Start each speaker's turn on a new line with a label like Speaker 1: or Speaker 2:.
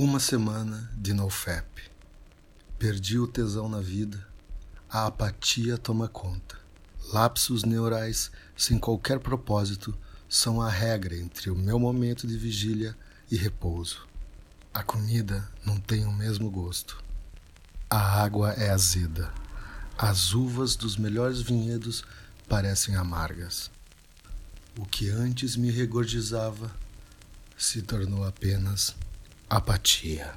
Speaker 1: Uma semana de NoFap. Perdi o tesão na vida, a apatia toma conta. Lapsos neurais sem qualquer propósito são a regra entre o meu momento de vigília e repouso. A comida não tem o mesmo gosto. A água é azeda. As uvas dos melhores vinhedos parecem amargas. O que antes me regordizava se tornou apenas apatia.